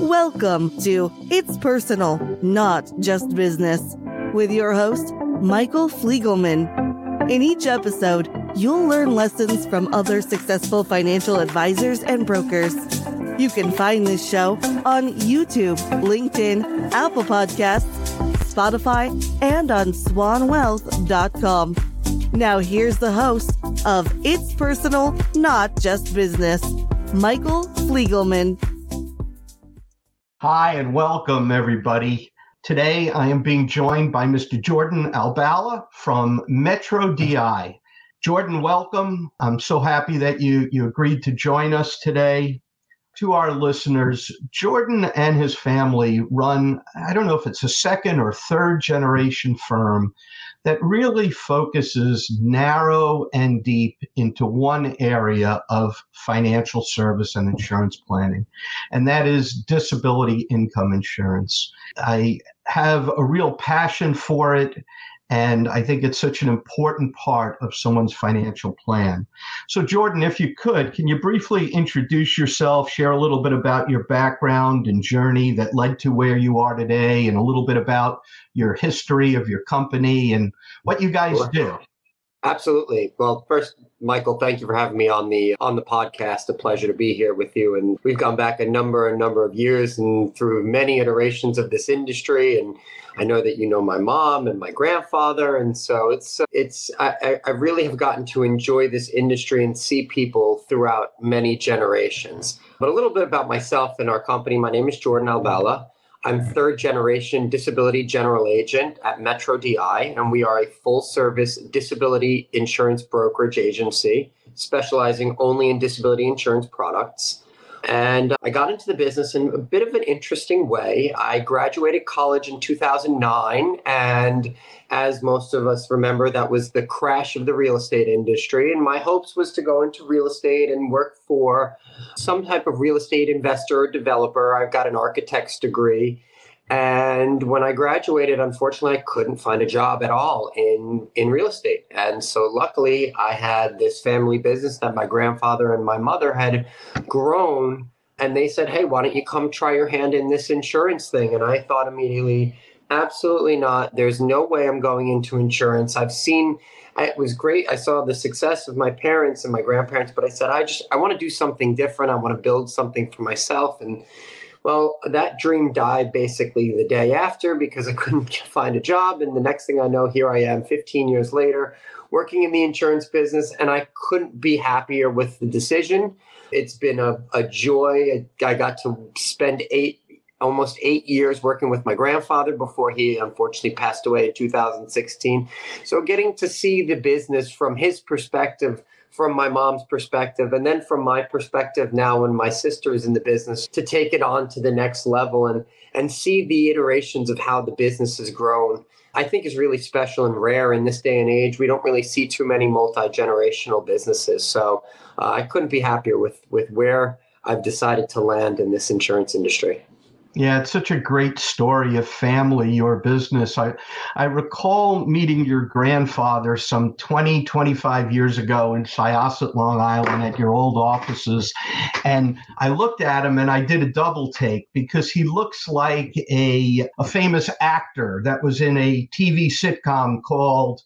Welcome to It's Personal, Not Just Business, with your host, Michael Fliegelman. In each episode, you'll learn lessons from other successful financial advisors and brokers. You can find this show on YouTube, LinkedIn, Apple Podcasts, Spotify, and on swanwealth.com. Now, here's the host of It's Personal, Not Just Business, Michael Fliegelman. Hi, and welcome, everybody. Today, I am being joined by Mr. Jordan Albala from Metro DI. Jordan, welcome. I'm so happy that you, you agreed to join us today. To our listeners, Jordan and his family run, I don't know if it's a second or third generation firm that really focuses narrow and deep into one area of financial service and insurance planning, and that is disability income insurance. I have a real passion for it. And I think it's such an important part of someone's financial plan. So, Jordan, if you could, can you briefly introduce yourself, share a little bit about your background and journey that led to where you are today, and a little bit about your history of your company and what you guys do? Absolutely. Well, first, Michael, thank you for having me on the on the podcast. A pleasure to be here with you. And we've gone back a number a number of years and through many iterations of this industry. And I know that you know my mom and my grandfather, and so it's it's I, I really have gotten to enjoy this industry and see people throughout many generations. But a little bit about myself and our company. My name is Jordan Albala. I'm third generation disability general agent at Metro DI, and we are a full service disability insurance brokerage agency specializing only in disability insurance products. And I got into the business in a bit of an interesting way. I graduated college in 2009. And as most of us remember, that was the crash of the real estate industry. And my hopes was to go into real estate and work for some type of real estate investor or developer. I've got an architect's degree. And when I graduated, unfortunately, I couldn't find a job at all in, in real estate. And so, luckily, I had this family business that my grandfather and my mother had grown. And they said, Hey, why don't you come try your hand in this insurance thing? And I thought immediately, Absolutely not. There's no way I'm going into insurance. I've seen it was great. I saw the success of my parents and my grandparents, but I said, I just, I want to do something different. I want to build something for myself. And well, that dream died basically the day after because I couldn't find a job. And the next thing I know, here I am 15 years later, working in the insurance business, and I couldn't be happier with the decision. It's been a, a joy. I got to spend eight, almost eight years working with my grandfather before he unfortunately passed away in 2016. So getting to see the business from his perspective from my mom's perspective and then from my perspective now when my sister is in the business to take it on to the next level and and see the iterations of how the business has grown i think is really special and rare in this day and age. We don't really see too many multi-generational businesses. So uh, i couldn't be happier with with where i've decided to land in this insurance industry yeah, it's such a great story of family, your business. I, I recall meeting your grandfather some 20, 25 years ago in Syosset, Long Island at your old offices. And I looked at him and I did a double take because he looks like a, a famous actor that was in a TV sitcom called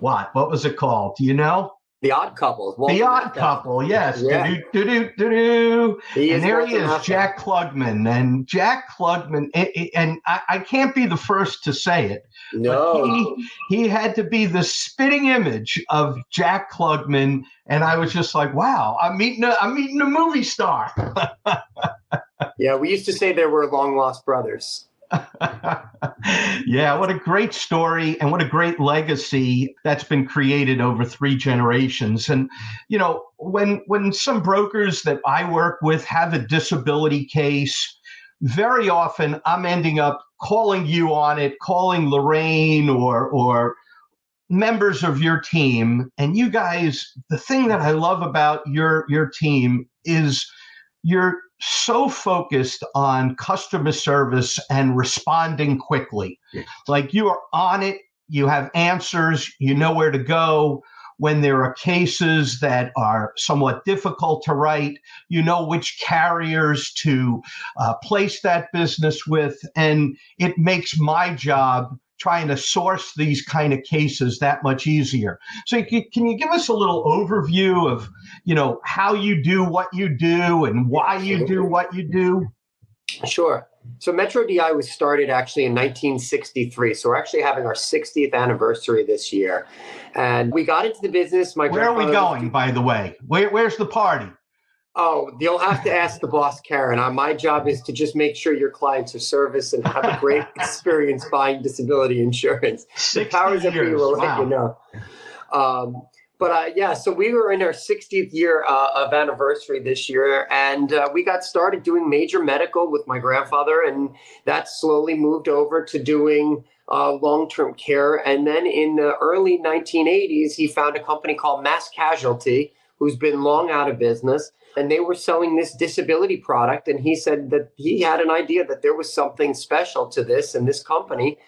what? What was it called? Do you know? The Odd Couple. the Odd Couple, yes. Yeah. Do-do, do-do, and there he is, Jack Klugman. And Jack Klugman, and I, I, can't be the first to say it. No. He, he had to be the spitting image of Jack Klugman. And I was just like, wow, I'm meeting a, I'm meeting a movie star. yeah, we used to say there were long lost brothers. yeah, what a great story and what a great legacy that's been created over three generations. And you know, when when some brokers that I work with have a disability case, very often I'm ending up calling you on it, calling Lorraine or or members of your team and you guys the thing that I love about your your team is you're so focused on customer service and responding quickly. Like you are on it, you have answers, you know where to go. when there are cases that are somewhat difficult to write. You know which carriers to uh, place that business with, and it makes my job trying to source these kind of cases that much easier. So can you give us a little overview of, you know, how you do what you do and why you do what you do? Sure. So Metro DI was started actually in 1963. So we're actually having our 60th anniversary this year. And we got into the business. My Where are we going, by the way? Where, where's the party? Oh, you'll have to ask the boss, Karen. Uh, my job is to just make sure your clients are serviced and have a great experience buying disability insurance. The powers that be will wow. let you know. Um, but uh, yeah, so we were in our 60th year uh, of anniversary this year, and uh, we got started doing major medical with my grandfather, and that slowly moved over to doing uh, long term care. And then in the early 1980s, he found a company called Mass Casualty, who's been long out of business and they were selling this disability product and he said that he had an idea that there was something special to this and this company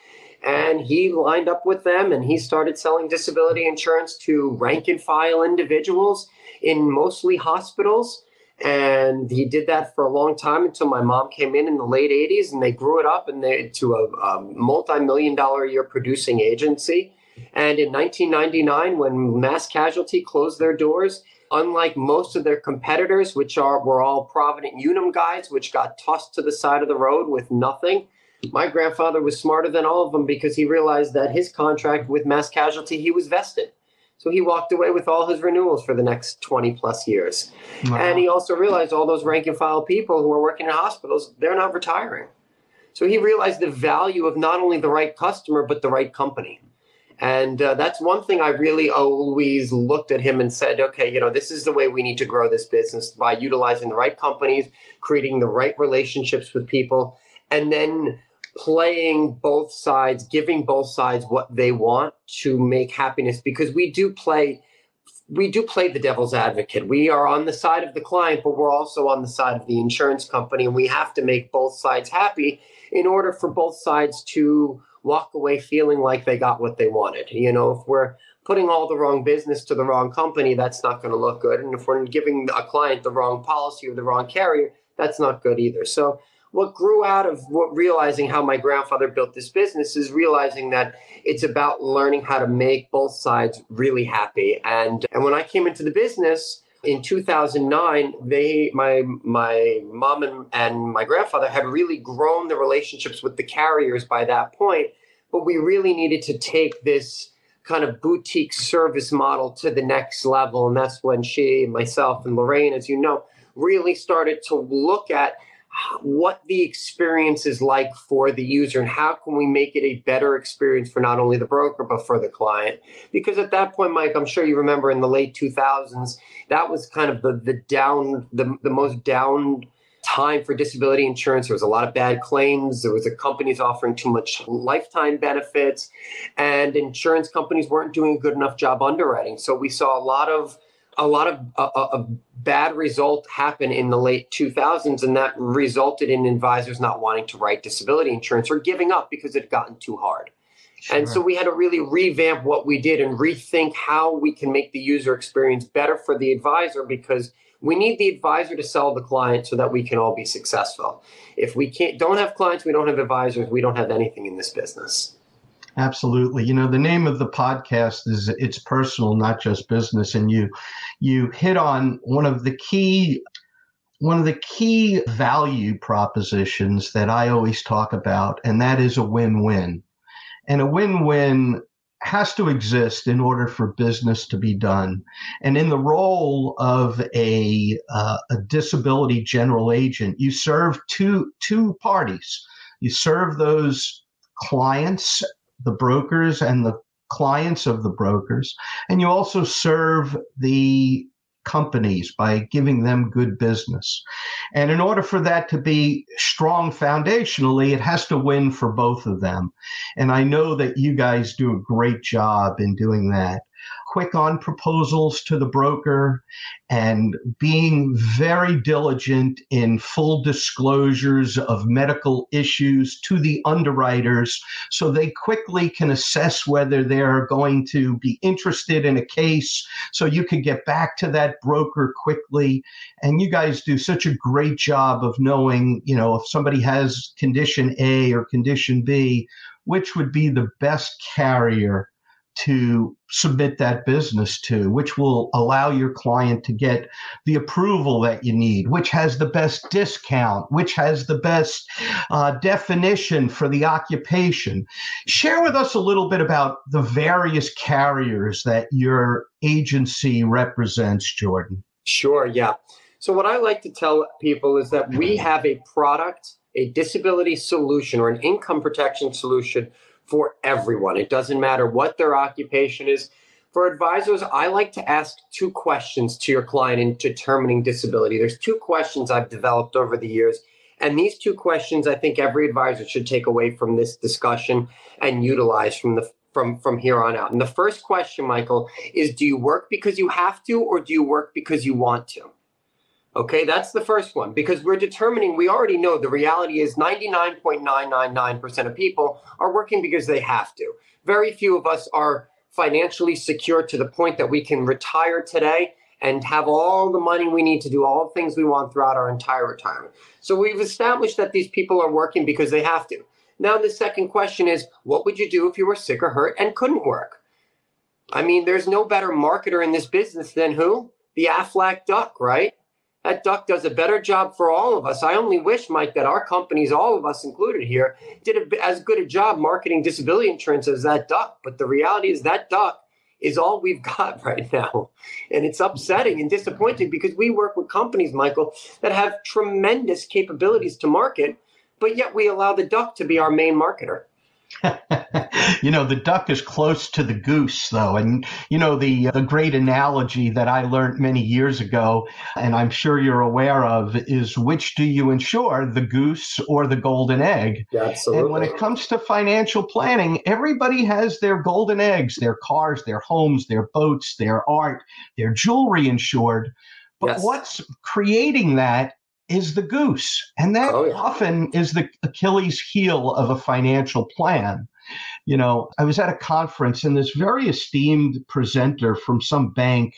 and he lined up with them and he started selling disability insurance to rank and file individuals in mostly hospitals and he did that for a long time until my mom came in in the late 80s and they grew it up and they to a, a multi-million dollar a year producing agency and in 1999 when mass casualty closed their doors Unlike most of their competitors, which are were all Provident Unum guys, which got tossed to the side of the road with nothing, my grandfather was smarter than all of them because he realized that his contract with Mass Casualty he was vested. So he walked away with all his renewals for the next 20 plus years. Wow. And he also realized all those rank and file people who are working in hospitals, they're not retiring. So he realized the value of not only the right customer, but the right company. And uh, that's one thing I really always looked at him and said, okay, you know, this is the way we need to grow this business by utilizing the right companies, creating the right relationships with people, and then playing both sides, giving both sides what they want to make happiness because we do play we do play the devil's advocate. We are on the side of the client, but we're also on the side of the insurance company and we have to make both sides happy in order for both sides to walk away feeling like they got what they wanted. You know, if we're putting all the wrong business to the wrong company, that's not going to look good. And if we're giving a client the wrong policy or the wrong carrier, that's not good either. So what grew out of what realizing how my grandfather built this business is realizing that it's about learning how to make both sides really happy. And and when I came into the business, in 2009 they my my mom and, and my grandfather had really grown the relationships with the carriers by that point but we really needed to take this kind of boutique service model to the next level. And that's when she myself and lorraine as you know really started to look at what the experience is like for the user and how can we make it a better experience for not only the broker but for the client? Because at that point mike i'm sure you remember in the late 2000s that was kind of the the down the, the most down time for disability insurance. There was a lot of bad claims. There was a companies offering too much lifetime benefits and insurance companies weren't doing a good enough job underwriting. So we saw a lot of a lot of a, a, bad result happened in the late 2000s and that resulted in advisors not wanting to write disability insurance or giving up because it had gotten too hard. Sure. and so we had to really revamp what we did and rethink how we can make the user experience better for the advisor because we need the advisor to sell the client so that we can all be successful. If we can't don't have clients we don't have advisors we don't have anything in this business Absolutely. You know, the name of the podcast is It's Personal, Not Just Business. And you you hit on one of the key one of the key value propositions that I always talk about, and that is a win-win. And a win-win has to exist in order for business to be done. And in the role of a, uh, a disability general agent, you serve two two parties. You serve those clients the brokers and the clients of the brokers. And you also serve the companies by giving them good business. And in order for that to be strong foundationally, it has to win for both of them. And I know that you guys do a great job in doing that. Quick on proposals to the broker and being very diligent in full disclosures of medical issues to the underwriters so they quickly can assess whether they're going to be interested in a case. So you can get back to that broker quickly. And you guys do such a great job of knowing you know if somebody has condition A or condition B which would be the best carrier to submit that business to, which will allow your client to get the approval that you need, which has the best discount, which has the best uh, definition for the occupation. Share with us a little bit about the various carriers that your agency represents, Jordan. Sure, yeah. So, what I like to tell people is that we have a product, a disability solution, or an income protection solution for everyone. It doesn't matter what their occupation is. For advisors, I like to ask two questions to your client in determining disability. There's two questions I've developed over the years. And these two questions I think every advisor should take away from this discussion and utilize from the from from here on out. And the first question, Michael, is do you work because you have to or do you work because you want to? Okay, that's the first one because we're determining, we already know the reality is 99.999% of people are working because they have to. Very few of us are financially secure to the point that we can retire today and have all the money we need to do all the things we want throughout our entire retirement. So we've established that these people are working because they have to. Now, the second question is what would you do if you were sick or hurt and couldn't work? I mean, there's no better marketer in this business than who? The Aflac Duck, right? That duck does a better job for all of us. I only wish, Mike, that our companies, all of us included here, did a, as good a job marketing disability insurance as that duck. But the reality is that duck is all we've got right now. And it's upsetting and disappointing because we work with companies, Michael, that have tremendous capabilities to market, but yet we allow the duck to be our main marketer. you know, the duck is close to the goose, though. And, you know, the, the great analogy that I learned many years ago, and I'm sure you're aware of, is which do you insure, the goose or the golden egg? Yeah, absolutely. And when it comes to financial planning, everybody has their golden eggs, their cars, their homes, their boats, their art, their jewelry insured. But yes. what's creating that is the goose. And that oh, yeah. often is the Achilles heel of a financial plan. You know, I was at a conference and this very esteemed presenter from some bank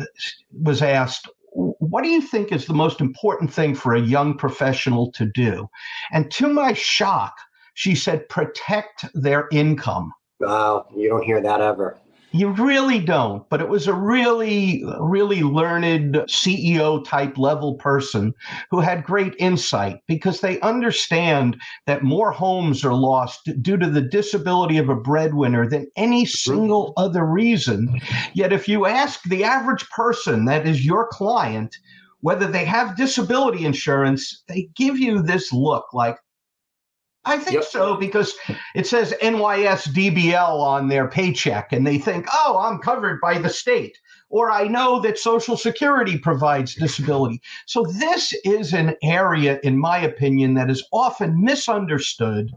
uh, was asked, What do you think is the most important thing for a young professional to do? And to my shock, she said, Protect their income. Wow, you don't hear that ever. You really don't, but it was a really, really learned CEO type level person who had great insight because they understand that more homes are lost due to the disability of a breadwinner than any single other reason. Yet, if you ask the average person that is your client, whether they have disability insurance, they give you this look like, I think yep. so because it says NYSDBL on their paycheck, and they think, oh, I'm covered by the state. Or I know that Social Security provides disability. So, this is an area, in my opinion, that is often misunderstood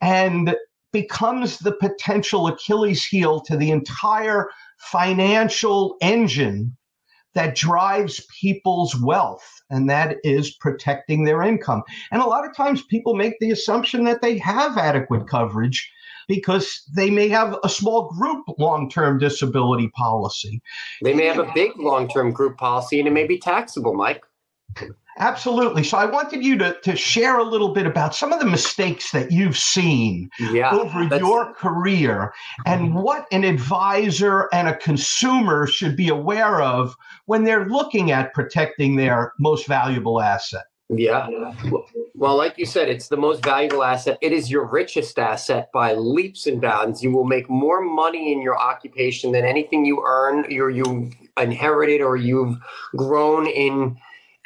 and becomes the potential Achilles heel to the entire financial engine that drives people's wealth and that is protecting their income. And a lot of times people make the assumption that they have adequate coverage because they may have a small group long term disability policy. They may have a big long term group policy and it may be taxable, Mike. Absolutely. So I wanted you to, to share a little bit about some of the mistakes that you've seen yeah, over your career and mm-hmm. what an advisor and a consumer should be aware of when they're looking at protecting their most valuable asset. Yeah. Well, like you said, it's the most valuable asset. It is your richest asset by leaps and bounds. You will make more money in your occupation than anything you earn, or you inherited, or you've grown in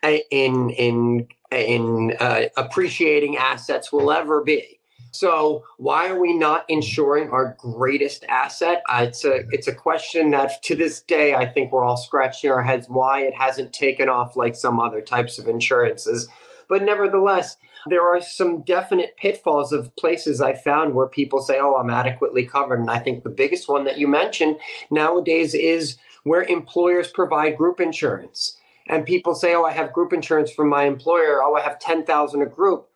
in in in uh, appreciating assets will ever be. So why are we not insuring our greatest asset? Uh, it's a it's a question that to this day I think we're all scratching our heads why it hasn't taken off like some other types of insurances. But nevertheless, there are some definite pitfalls of places I found where people say, oh, I'm adequately covered. And I think the biggest one that you mentioned nowadays is where employers provide group insurance. And people say, oh, I have group insurance from my employer. Oh, I have 10,000 a group.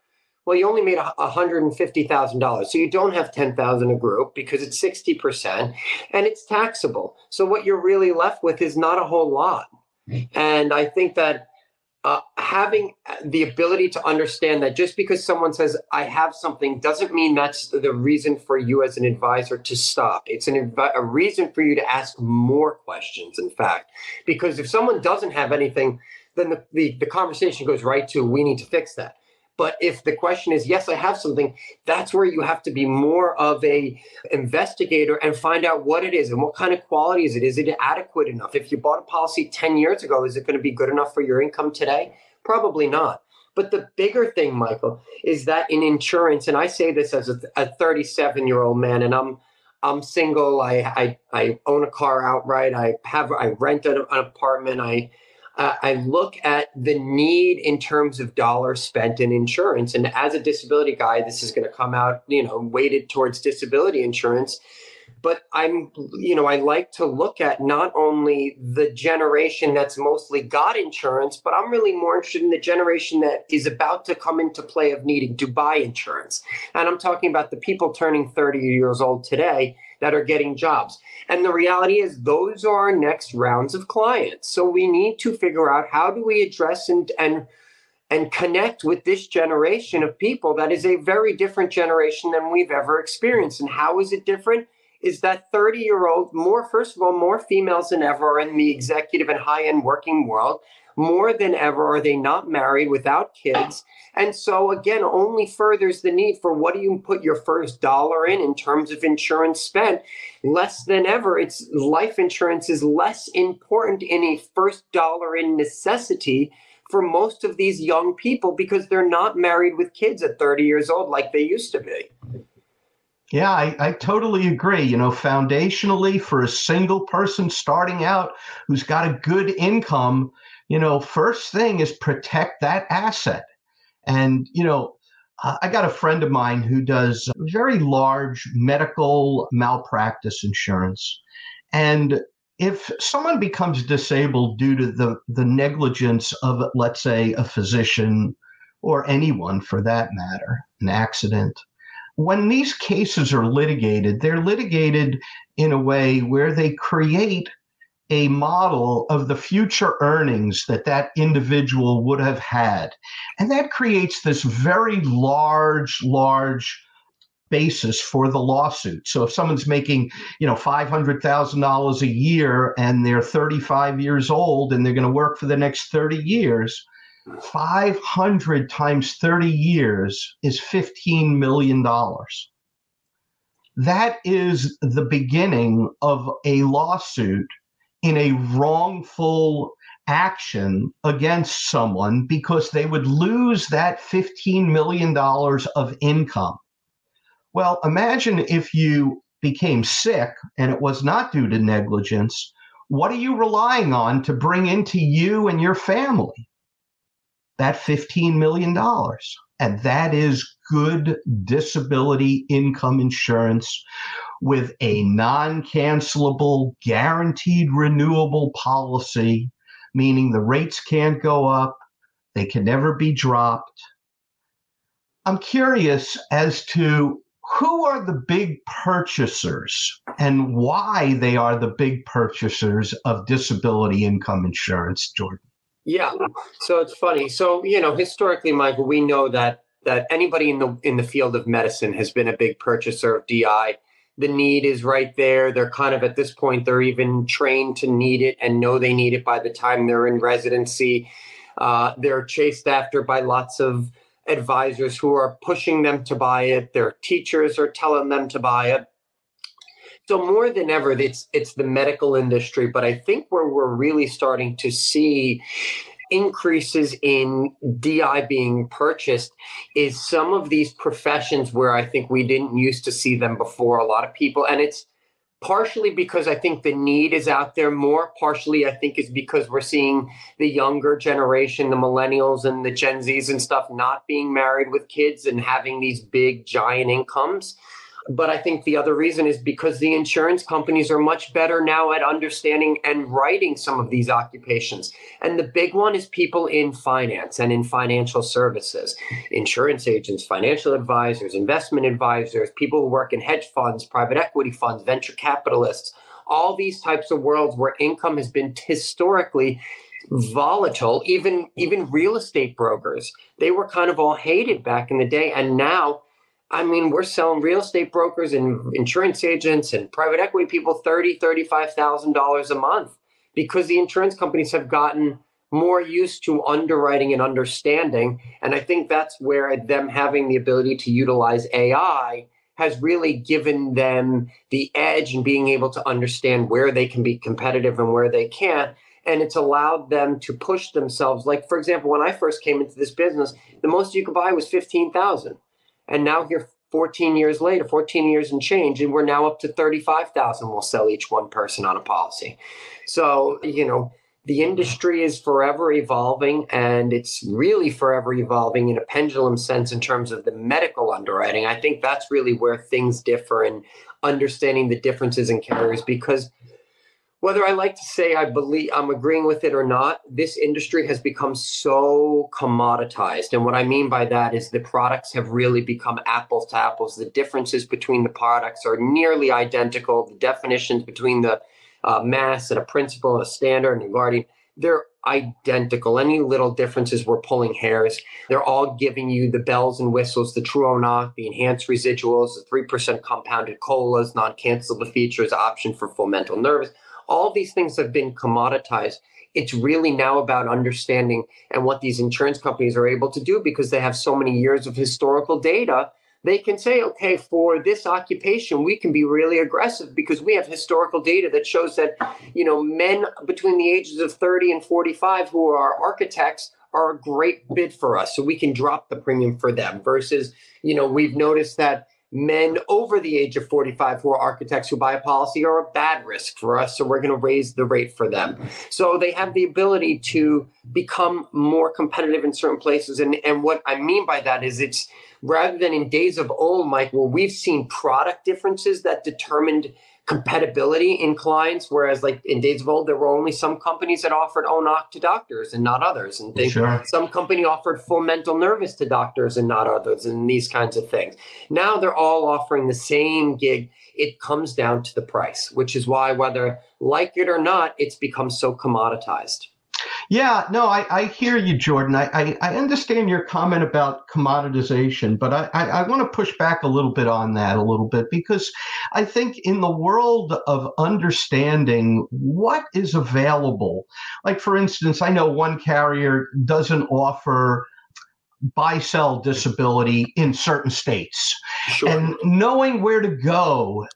Well, you only made $150,000. So you don't have 10,000 a group because it's 60% and it's taxable. So what you're really left with is not a whole lot. And I think that uh, having the ability to understand that just because someone says I have something doesn't mean that's the reason for you as an advisor to stop. It's an a reason for you to ask more questions. In fact, because if someone doesn't have anything, then the, the, the conversation goes right to we need to fix that. But if the question is, yes, I have something, that's where you have to be more of a investigator and find out what it is and what kind of quality is it. Is it adequate enough? If you bought a policy 10 years ago, is it going to be good enough for your income today? Probably not. But the bigger thing, Michael, is that in insurance, and I say this as a 37 year old man, and I'm I'm single. I, I I own a car outright. I have I rent an, an apartment. I uh, I look at the need in terms of dollars spent in insurance. And as a disability guy, this is going to come out, you know, weighted towards disability insurance. But I'm, you know, I like to look at not only the generation that's mostly got insurance, but I'm really more interested in the generation that is about to come into play of needing to buy insurance. And I'm talking about the people turning 30 years old today that are getting jobs. And the reality is, those are our next rounds of clients. So we need to figure out how do we address and and and connect with this generation of people that is a very different generation than we've ever experienced. And how is it different? Is that 30 year old more, first of all, more females than ever are in the executive and high end working world more than ever are they not married without kids. And so again only furthers the need for what do you put your first dollar in in terms of insurance spent less than ever it's life insurance is less important in a first dollar in necessity for most of these young people because they're not married with kids at 30 years old like they used to be. Yeah, I, I, totally agree. You know, foundationally, for a single person starting out who's got a good income, you know, first thing is protect that asset. And, you know, I got a friend of mine who does very large medical malpractice insurance. And if someone becomes disabled due to the, the negligence of, let's say, a physician or anyone for that matter, an accident, when these cases are litigated, they're litigated in a way where they create a model of the future earnings that that individual would have had. And that creates this very large, large basis for the lawsuit. So if someone's making, you know, $500,000 a year and they're 35 years old and they're going to work for the next 30 years, 500 times 30 years is $15 million. That is the beginning of a lawsuit in a wrongful action against someone because they would lose that $15 million of income. Well, imagine if you became sick and it was not due to negligence. What are you relying on to bring into you and your family? That $15 million. And that is good disability income insurance with a non cancelable, guaranteed renewable policy, meaning the rates can't go up, they can never be dropped. I'm curious as to who are the big purchasers and why they are the big purchasers of disability income insurance, Jordan. Yeah, so it's funny. So you know, historically, Michael, we know that that anybody in the in the field of medicine has been a big purchaser of DI the need is right there. They're kind of at this point, they're even trained to need it and know they need it by the time they're in residency. Uh, they're chased after by lots of advisors who are pushing them to buy it. Their teachers are telling them to buy it. So more than ever, it's it's the medical industry. But I think where we're really starting to see increases in DI being purchased is some of these professions where I think we didn't used to see them before. A lot of people, and it's partially because I think the need is out there more. Partially, I think is because we're seeing the younger generation, the millennials and the Gen Zs and stuff, not being married with kids and having these big, giant incomes. But I think the other reason is because the insurance companies are much better now at understanding and writing some of these occupations. And the big one is people in finance and in financial services. Insurance agents, financial advisors, investment advisors, people who work in hedge funds, private equity funds, venture capitalists, all these types of worlds where income has been historically volatile even even real estate brokers. They were kind of all hated back in the day. And now I mean, we're selling real estate brokers and mm-hmm. insurance agents and private equity people thirty, thirty-five thousand dollars a month because the insurance companies have gotten more used to underwriting and understanding. And I think that's where them having the ability to utilize AI has really given them the edge and being able to understand where they can be competitive and where they can't. And it's allowed them to push themselves. Like, for example, when I first came into this business, the most you could buy was 15,000. And now here 14 years later, 14 years and change, and we're now up to 35,000 we'll sell each one person on a policy. So, you know, the industry is forever evolving and it's really forever evolving in a pendulum sense in terms of the medical underwriting. I think that's really where things differ and understanding the differences in carriers because whether I like to say I believe I'm agreeing with it or not, this industry has become so commoditized. And what I mean by that is the products have really become apples to apples. The differences between the products are nearly identical. The definitions between the uh, mass and a principal and a standard and a guardian, they're identical. Any little differences, we're pulling hairs. They're all giving you the bells and whistles, the true or not, the enhanced residuals, the 3% compounded colas, non cancelable features, option for full mental nervous all these things have been commoditized. It's really now about understanding and what these insurance companies are able to do because they have so many years of historical data. They can say, okay, for this occupation, we can be really aggressive because we have historical data that shows that, you know, men between the ages of 30 and 45 who are architects are a great bid for us. So we can drop the premium for them versus, you know, we've noticed that men over the age of 45 who are architects who buy a policy are a bad risk for us. So we're going to raise the rate for them. So they have the ability to become more competitive in certain places. And, and what I mean by that is it's rather than in days of old, Mike, where we've seen product differences that determined compatibility in clients. Whereas, like in days of old, there were only some companies that offered own-occ to doctors and not others. And they, sure. some company offered full mental nervous to doctors and not others, and these kinds of things. Now they're all offering the same gig. It comes down to the price, which is why, whether like it or not, it's become so commoditized. Yeah, no, I, I hear you, Jordan. I, I, I, understand your comment about commoditization, but I, I, I want to push back a little bit on that a little bit because I think in the world of understanding what is available, like for instance, I know one carrier doesn't offer buy sell disability in certain states. Sure. And knowing where to go,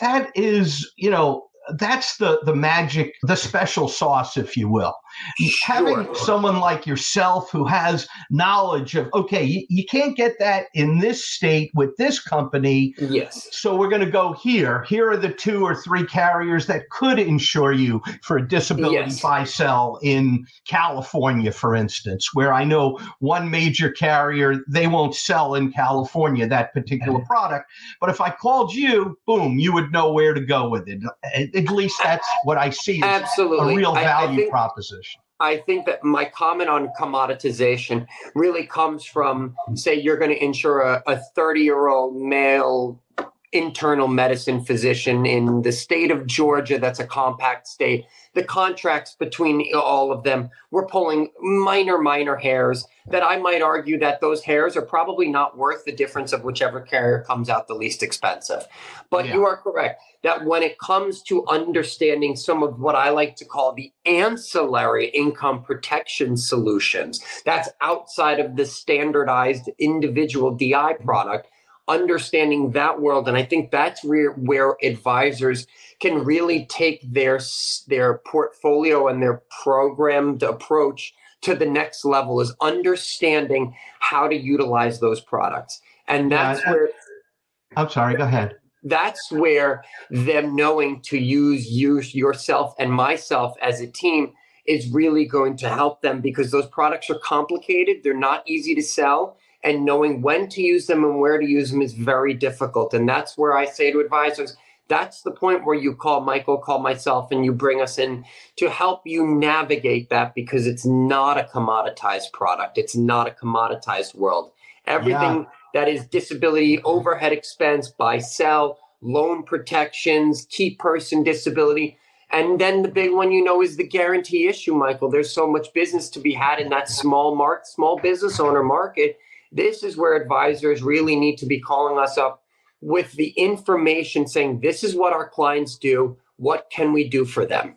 that is, you know, that's the the magic, the special sauce, if you will. Sure. Having someone like yourself who has knowledge of okay, you, you, can't get that in this state with this company. Yes. So we're going to go here. Here are the two or three carriers that could insure you for a disability yes. buy sell in California, for instance, where I know one major carrier they won't sell in California that particular eh. product, but if I called you, boom, you would know where to go with it at least that's what I see as Absolutely. a real value I, I think, proposition. I think that my comment on commoditization really comes from, say, you're going to insure a 30 year old male internal medicine physician in the state of Georgia, that's a compact state. The contracts between all of them, we're pulling minor, minor hairs that I might argue that those hairs are probably not worth the difference of whichever carrier comes out the least expensive. But yeah. you are correct that when it comes to understanding some of what I like to call the ancillary income protection solutions, that's outside of the standardized individual DI product understanding that world. And i think that's where, where advisors can really take their their portfolio and their programmed approach to the next level is understanding how to utilize those products. And that's yeah, where i'm sorry go ahead. That's where them knowing to use you yourself and myself as a team is really going to help them because those products are complicated. They're not easy to sell and knowing when to use them and where to use them is very difficult and that's where i say to advisors that's the point where you call michael call myself and you bring us in to help you navigate that because it's not a commoditized product it's not a commoditized world everything yeah that is disability overhead expense, buy sell, loan protections, key person disability. And then the big one, you know, is the guarantee issue, Michael. There's so much business to be had in that small mark, small business owner market. This is where advisors really need to be calling us up with the information saying, this is what our clients do. What can we do for them?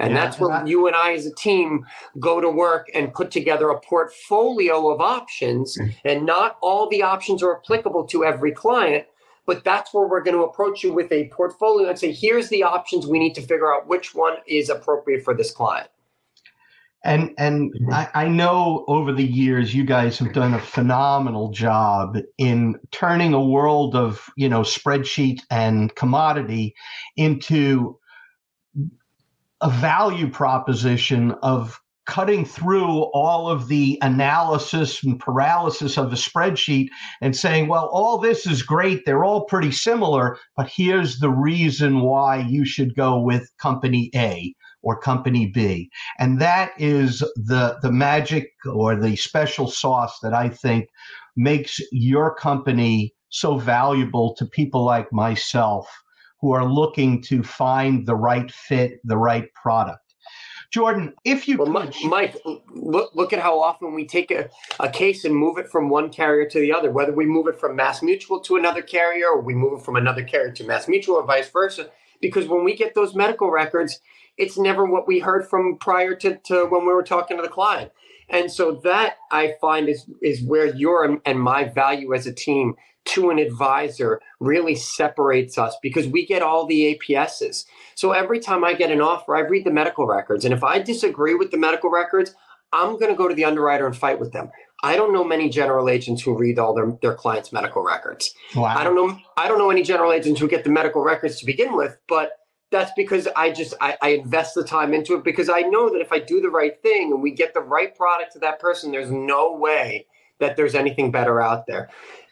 And yeah, that's where you and I, as a team, go to work and put together a portfolio of options. Mm. And not all the options are applicable to every client, but that's where we're going to approach you with a portfolio and say, here's the options. We need to figure out which one is appropriate for this client. And and mm-hmm. I, I know over the years you guys have done a phenomenal job in turning a world of you know spreadsheet and commodity into a value proposition of cutting through all of the analysis and paralysis of a spreadsheet and saying, well, all this is great. They're all pretty similar, but here's the reason why you should go with company A or company B. And that is the, the magic or the special sauce that I think makes your company so valuable to people like myself who are looking to find the right fit, the right product. Jordan, if you well, could, Mike, look look at how often we take a, a case and move it from one carrier to the other. Whether we move it from Mass Mutual to another carrier, or we move it from another carrier to Mass Mutual, or vice versa. Because when we get those medical records, it's never what we heard from prior to, to when we were talking to the client. And so that I find is is where your and my value as a team to an advisor really separates us because we get all the APSs. So every time I get an offer, I read the medical records. And if I disagree with the medical records, I'm going to go to the underwriter and fight with them. I don't know many general agents who read all their, their clients' medical records. Wow. I don't know I don't know any general agents who get the medical records to begin with, but that's because I just I, I invest the time into it because I know that if I do the right thing and we get the right product to that person, there's no way that there's anything better out there.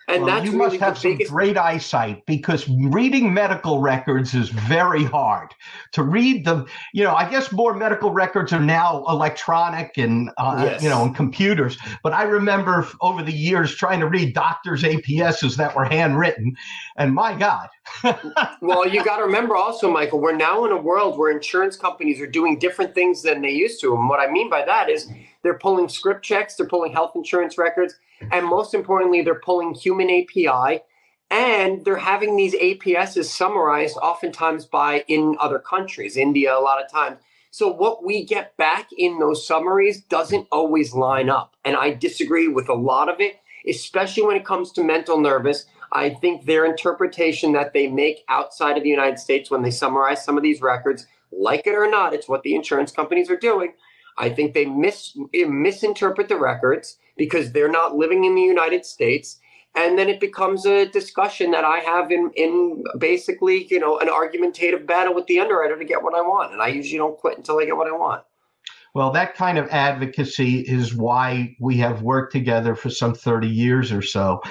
And well, that's you must have some biggest... great eyesight because reading medical records is very hard. To read them, you know, I guess more medical records are now electronic and uh, yes. you know, and computers. But I remember over the years trying to read doctors' APSs that were handwritten, and my God. well, you got to remember also, Michael, we're now in a world where insurance companies are doing different things than they used to, and what I mean by that is they're pulling script checks, they're pulling health insurance records and most importantly, they're pulling human API and they're having these APSs summarized oftentimes by in other countries, India, a lot of times. So what we get back in those summaries doesn't always line up. And I disagree with a lot of it, especially when it comes to mental nervous. I think their interpretation that they make outside of the United States when they summarize some of these records, like it or not, it's what the insurance companies are doing. I think they mis- eh, misinterpret the records because they're not living in the United States. And then it becomes a discussion that I have in, in basically, you know, an argumentative battle with the underwriter to get what I want. And I usually don't quit until I get what I want. Well, that kind of advocacy is why we have worked together for some 30 years or so.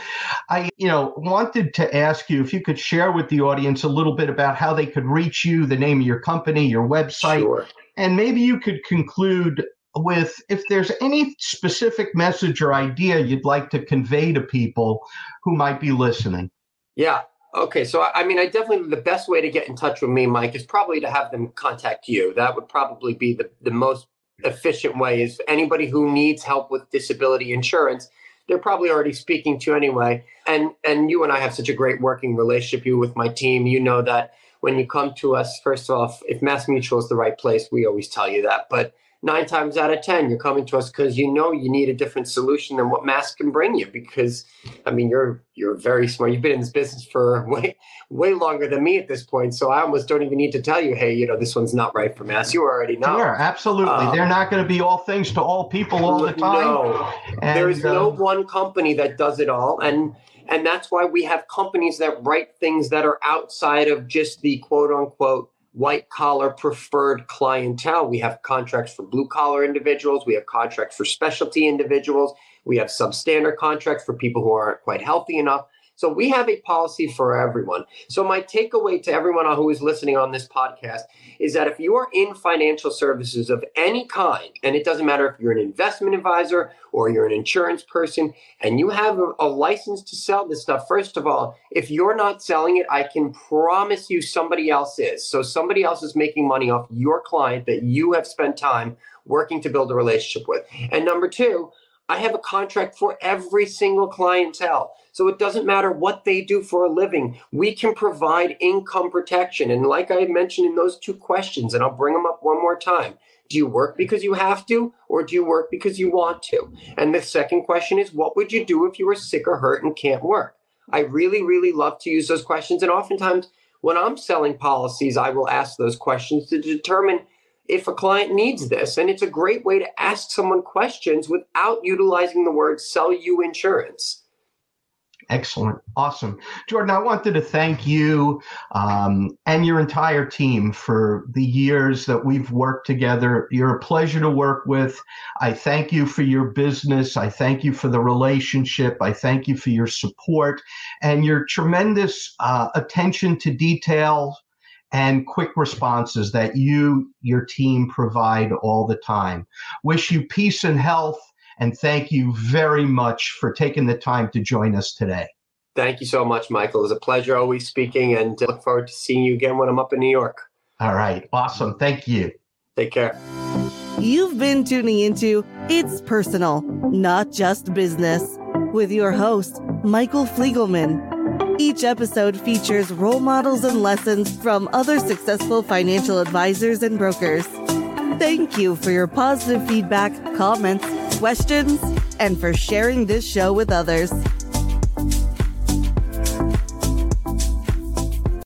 I, you know, wanted to ask you if you could share with the audience a little bit about how they could reach you, the name of your company, your website, sure. And maybe you could conclude with if there's any specific message or idea you'd like to convey to people who might be listening. Yeah. Okay. So, I mean, I definitely, the best way to get in touch with me, Mike, is probably to have them contact you. That would probably be the, the most efficient way is anybody who needs help with disability insurance they're probably already speaking to anyway and and you and i have such a great working relationship you with my team you know that when you come to us first off if mass mutual is the right place we always tell you that but nine times out of 10, you're coming to us because you know you need a different solution than what Mass can bring you. Because, I mean, you're you're very smart. You've been in this business for way way longer than me at this point. So I almost don't even need to tell you, hey, you know, this one's not right for Mass. You already know. Sure, absolutely. Um, They're not going to be all things to all people all the time. No, and, there is no um, one company that does it all. And And that's why we have companies that write things that are outside of just the quote unquote white collar preferred clientele. We have contracts for blue collar individuals, we have contracts for specialty individuals, we have substandard contracts for people who aren't quite healthy enough. So we have a policy for everyone. So my takeaway to everyone who is listening on this podcast is that if you are in financial services of any kind, and it doesn't matter if you're an investment advisor or you're an insurance person, and you have a, a license to sell this stuff, first of all, if you're not selling it, I can promise you somebody else is. So somebody else is making money off your client that you have spent time working to build a relationship with. And number two, I have a contract for every single clientele. So it doesn't matter what they do for a living. We can provide income protection. And like I mentioned in those two questions, and I'll bring them up one more time. Do you work because you have to, or do you work because you want to? And the second question is, what would you do if you were sick or hurt and can't work? I really, really love to use those questions. And oftentimes, when I'm selling policies, I will ask those questions to determine if a client needs this. And it's a great way to ask someone questions without utilizing the word sell you insurance. Excellent. Awesome. Jordan, I wanted to thank you um, and your entire team for the years that we've worked together. You're a pleasure to work with. I thank you for your business. I thank you for the relationship. I thank you for your support and your tremendous uh, attention to detail and quick responses that you, your team provide all the time. Wish you peace and health. And thank you very much for taking the time to join us today. Thank you so much, Michael. It was a pleasure always speaking and uh, look forward to seeing you again when I'm up in New York. All right. Awesome. Thank you. Take care. You've been tuning into It's Personal, Not Just Business with your host, Michael Fliegelman. Each episode features role models and lessons from other successful financial advisors and brokers. Thank you for your positive feedback, comments, questions, and for sharing this show with others.